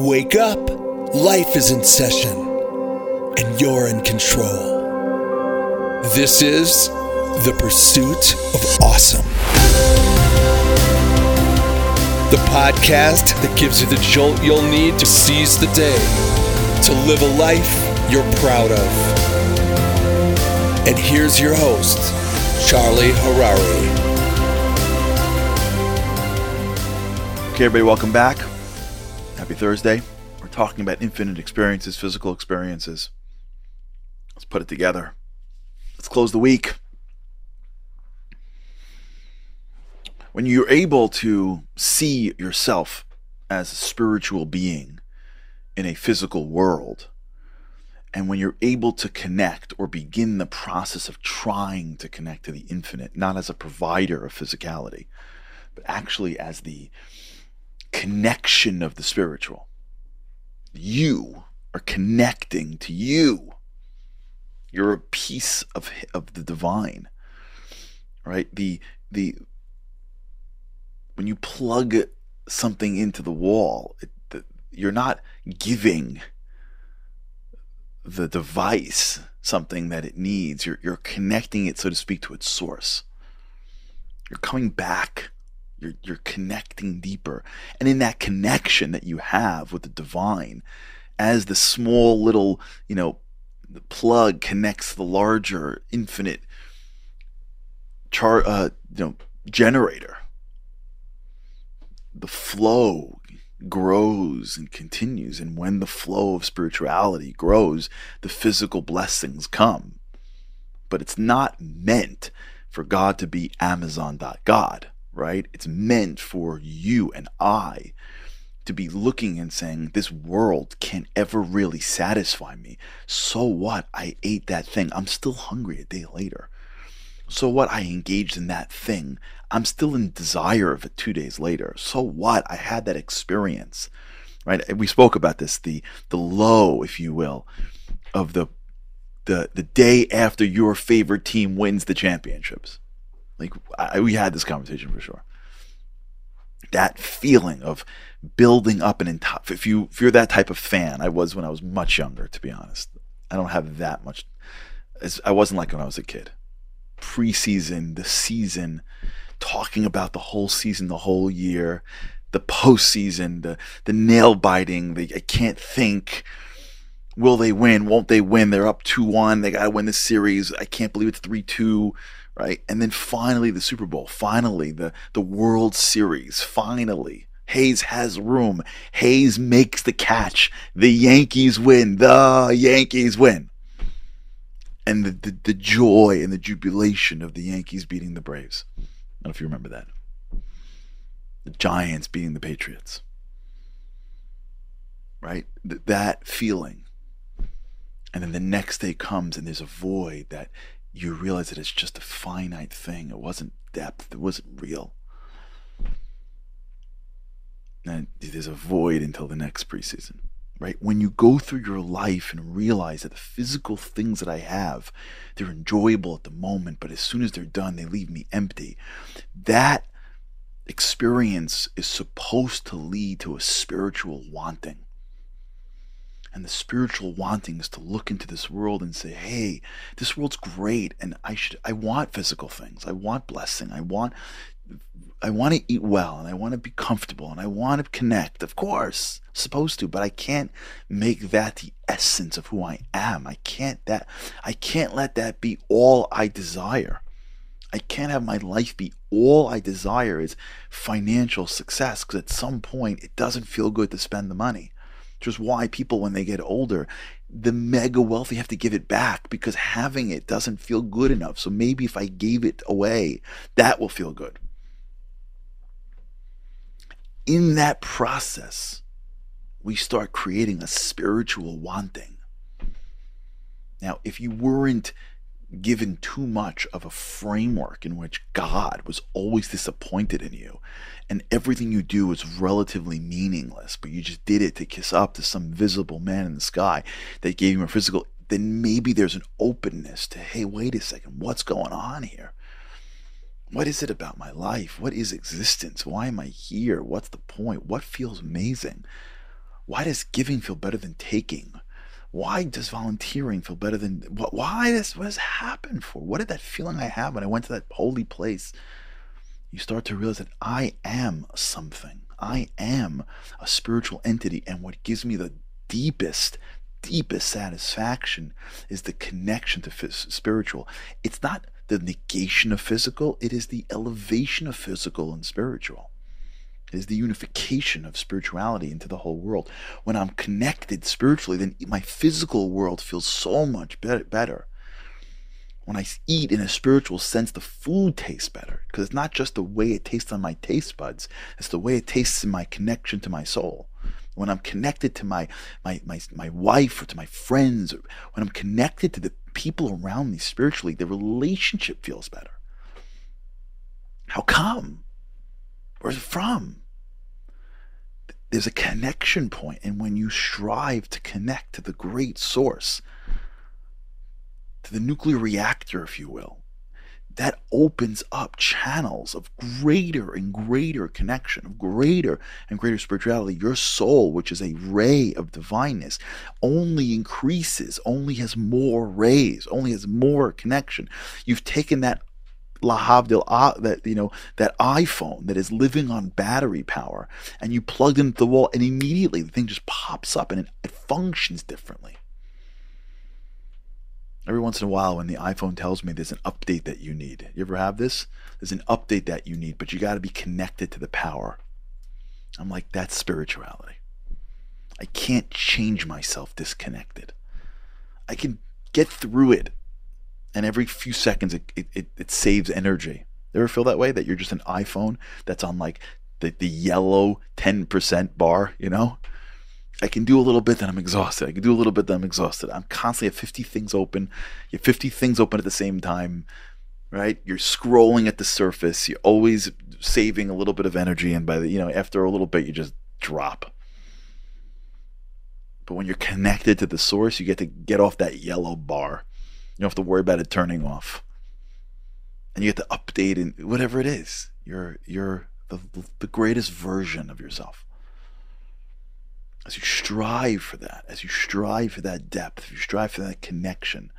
Wake up! Life is in session, and you're in control. This is The Pursuit of Awesome. The podcast that gives you the jolt you'll need to seize the day, to live a life you're proud of. And here's your host, Charlie Harary. Okay, everybody, welcome back. Happy Thursday. We're talking about infinite experiences, physical experiences. Let's put it together. Let's close the week. When you're able to see yourself as a spiritual being in a physical world, and when you're able to connect or begin the process of trying to connect to the infinite, not as a provider of physicality, but actually as the connection of the spiritual. You are connecting to you. You're a piece of of the divine. Right? The the when you plug something into the wall, it, the, you're not giving the device something that it needs. You're you're connecting it, so to speak, to its source. You're coming back you're, you're connecting deeper. And in that connection that you have with the divine, as the small little, you know, plug connects the larger infinite char uh, you know, generator, the flow grows and continues. And when the flow of spirituality grows, the physical blessings come. But it's not meant for God to be Amazon.God right? It's meant for you and I to be looking and saying, This world can't ever really satisfy me. So what? I ate that thing. I'm still hungry a day later. So what? I engaged in that thing. I'm still in desire of it two days later. So what? I had that experience. Right? We spoke about this, the the low, if you will, of the the the day after your favorite team wins the championships like I, we had this conversation for sure. That feeling of building up an entire. If you if you're that type of fan, I was when I was much younger. To be honest, I don't have that much. I wasn't like when I was a kid. Preseason, the season, talking about the whole season, the whole year, the postseason, the the nail biting. The I can't think. Will they win? Won't they win? They're up two one. They got to win the series. I can't believe it's three two right? And then finally the Super Bowl, finally the the World Series, finally. Hayes has room. Hayes makes the catch. The Yankees win. The Yankees win. And the, the, the joy and the jubilation of the Yankees beating the Braves. I don't know if you remember that. The Giants beating the Patriots. Right? Th- that feeling. And then the next day comes and there's a void that you realize that it's just a finite thing. It wasn't depth. It wasn't real. And there's a void until the next preseason, right? When you go through your life and realize that the physical things that I have, they're enjoyable at the moment, but as soon as they're done, they leave me empty. That experience is supposed to lead to a spiritual wanting and the spiritual wanting is to look into this world and say hey this world's great and i should i want physical things. I want blessing. I want i want to eat well and i want to be comfortable and i want to connect. Of course supposed to but i can't make that the essence of who i am. I can't that i can't let that be all i desire. I can't have my life be all I desire is financial success because at some point it doesn't feel good to spend the money is why people, when they get older, the mega wealthy have to give it back because having it doesn't feel good enough. So maybe if I gave it away, that will feel good. In that process, we start creating a spiritual wanting. Now, if you weren't given too much of a framework in which God was always disappointed in you and everything you do is relatively meaningless, but you just did it to kiss up to some visible man in the sky that gave you a physical, then maybe there's an openness to, hey, wait a second, what's going on here? What is it about my life? What is existence? Why am I here? What's the point? What feels amazing? Why does giving feel better than taking? Why does volunteering feel better than what? why this what does it happen for? What did that feeling I have when I went to that holy place? You start to realize that I am something. I am a spiritual entity, and what gives me the deepest, deepest satisfaction is the connection to phys- spiritual. It's not the negation of physical, it is the elevation of physical and spiritual. It is the unification of spirituality into the whole world. When I'm connected spiritually, then my physical world feels so much better. When I eat in a spiritual sense, the food tastes better because it's not just the way it tastes on my taste buds, it's the way it tastes in my connection to my soul when I'm connected to my, my, my, my wife or to my friends, or when I'm connected to the people around me spiritually, the relationship feels better. How come? Where's it from? There's a connection point, and when you strive to connect to the great source, to the nuclear reactor, if you will, that opens up channels of greater and greater connection, of greater and greater spirituality. Your soul, which is a ray of divineness, only increases, only has more rays, only has more connection. You've taken that lahavdil uh, that you know that iphone that is living on battery power and you plugged into the wall and immediately the thing just pops up and it, it functions differently Every once in a while, when the iPhone tells me there's an update that you need, you ever have this? There's an update that you need, but you got to be connected to the power. I'm like, that's spirituality. I can't change myself disconnected. I can get through it, and every few seconds it, it, it, saves energy. You ever feel that way? That you're just an iPhone that's on like the, the yellow 10% bar, you know? I can do a little bit, then I'm exhausted. I can do a little bit, then I'm exhausted. I'm constantly at 50 things open. You have 50 things open at the same time, right? You're scrolling at the surface. You're always saving a little bit of energy, and by the you know after a little bit, you just drop. But when you're connected to the source, you get to get off that yellow bar. You don't have to worry about it turning off, and you get to update and whatever it is. You're you're the, the greatest version of yourself as you strive for that, as you strive for that depth, as you strive for that connection,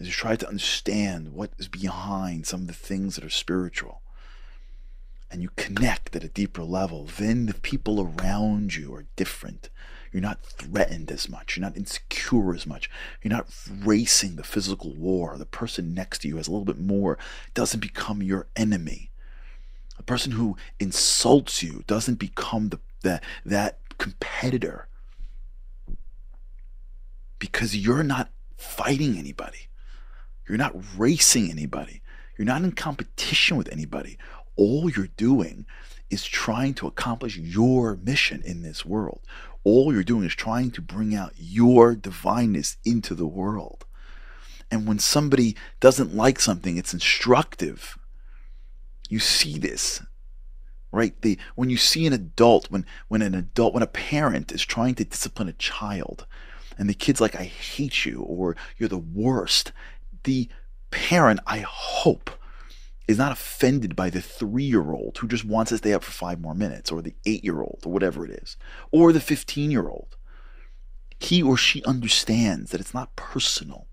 as you try to understand what is behind some of the things that are spiritual, and you connect at a deeper level, then the people around you are different. You're not threatened as much. You're not insecure as much. You're not racing the physical war. The person next to you has a little bit more, doesn't become your enemy. The person who insults you doesn't become the, the that competitor because you're not fighting anybody. You're not racing anybody. You're not in competition with anybody. All you're doing is trying to accomplish your mission in this world. All you're doing is trying to bring out your divineness into the world. And when somebody doesn't like something, it's instructive. You see this right the when you see an adult when when an adult when a parent is trying to discipline a child and the kid's like i hate you or you're the worst the parent i hope is not offended by the three-year-old who just wants to stay up for five more minutes or the eight-year-old or whatever it is or the 15-year-old he or she understands that it's not personal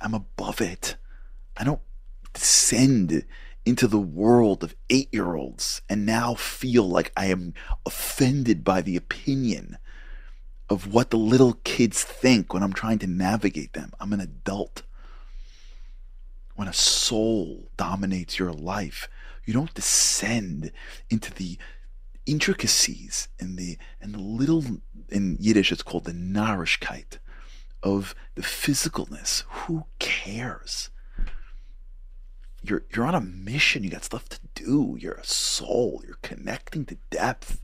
i'm above it i don't descend into the world of eight year olds and now feel like I am offended by the opinion of what the little kids think when I'm trying to navigate them. I'm an adult. When a soul dominates your life, you don't descend into the intricacies and the and the little in Yiddish it's called the Narishkeit of the physicalness. Who cares? you're you're on a mission. You got stuff to do. You're a soul. You're connecting to depth.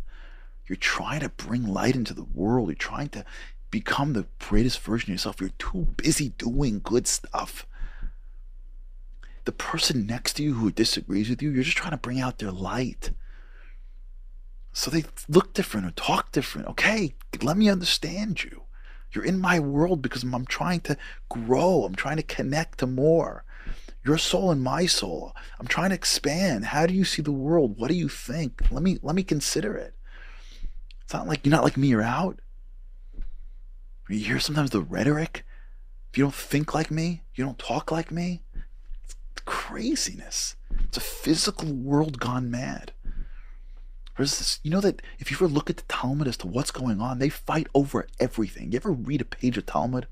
You're trying to bring light into the world. You're trying to become the greatest version of yourself. You're too busy doing good stuff. The person next to you who disagrees with you, you're just trying to bring out their light. So they look different or talk different. Okay, let me understand you. You're in my world because I'm trying to grow. I'm trying to connect to more your soul and my soul. I'm trying to expand. How do you see the world? What do you think? Let me let me consider it. It's not like you're not like me, you're out. You hear sometimes the rhetoric. If you don't think like me, you don't talk like me. Craziness. It's a physical world gone mad. This, you know that if you ever look at the Talmud as to what's going on, they fight over everything. You ever read a page of Talmud?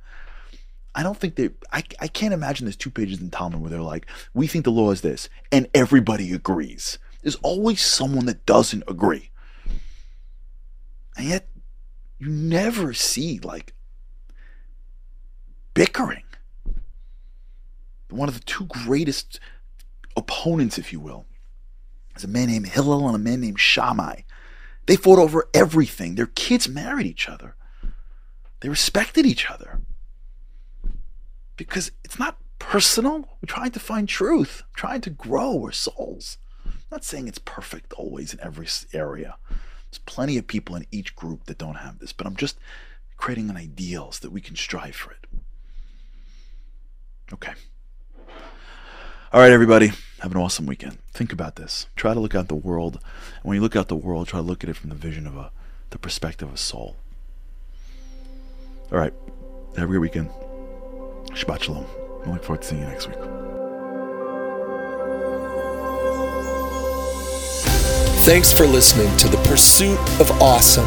I don't think they. I, I can't imagine there's two pages in Talmud where they're like, we think the law is this, and everybody agrees. There's always someone that doesn't agree. And yet, you never see like bickering. One of the two greatest opponents, if you will, is a man named Hillel and a man named Shammai. They fought over everything. Their kids married each other. They respected each other. Because it's not personal. We're trying to find truth, we're trying to grow our souls. I'm not saying it's perfect always in every area. There's plenty of people in each group that don't have this, but I'm just creating an ideals that we can strive for it. Okay. All right, everybody. Have an awesome weekend. Think about this. Try to look out the world. And when you look out the world, try to look at it from the vision of a the perspective of a soul. All right. Have a great weekend. Shabbat Shalom. I look forward to seeing you next week. Thanks for listening to The Pursuit of Awesome.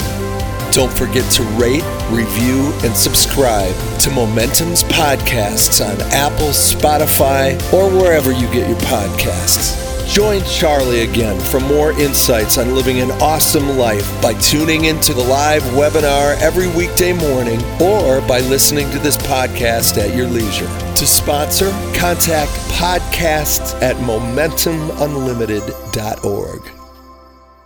Don't forget to rate, review, and subscribe to Momentum's podcasts on Apple, Spotify, or wherever you get your podcasts. Join Charlie again for more insights on living an awesome life by tuning into the live webinar every weekday morning or by listening to this podcast at your leisure. To sponsor, contact podcasts at momentumunlimited.org.